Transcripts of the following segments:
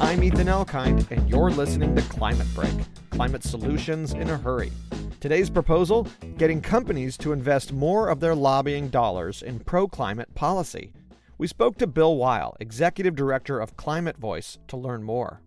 I'm Ethan Elkind, and you're listening to Climate Break Climate Solutions in a Hurry. Today's proposal getting companies to invest more of their lobbying dollars in pro climate policy. We spoke to Bill Weihl, Executive Director of Climate Voice, to learn more.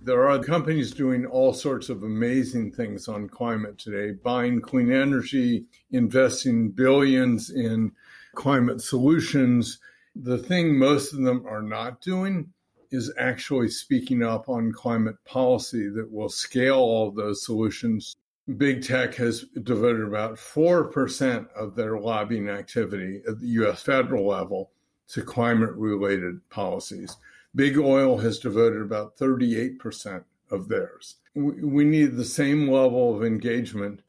There are companies doing all sorts of amazing things on climate today, buying clean energy, investing billions in climate solutions. The thing most of them are not doing is actually speaking up on climate policy that will scale all those solutions. Big tech has devoted about 4% of their lobbying activity at the US federal level to climate related policies. Big oil has devoted about 38% of theirs. We need the same level of engagement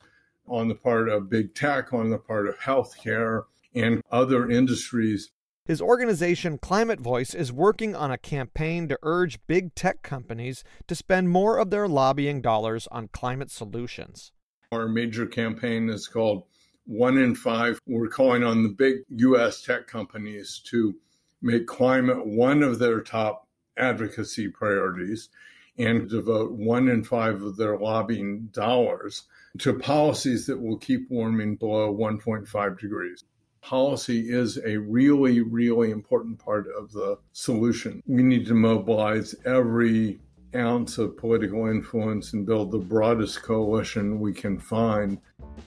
on the part of big tech, on the part of healthcare, and other industries his organization, Climate Voice, is working on a campaign to urge big tech companies to spend more of their lobbying dollars on climate solutions. Our major campaign is called One in Five. We're calling on the big U.S. tech companies to make climate one of their top advocacy priorities and devote one in five of their lobbying dollars to policies that will keep warming below 1.5 degrees policy is a really, really important part of the solution. We need to mobilize every ounce of political influence and build the broadest coalition we can find.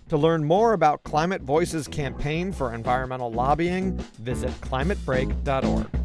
To learn more about Climate Voices campaign for environmental lobbying, visit climatebreak.org.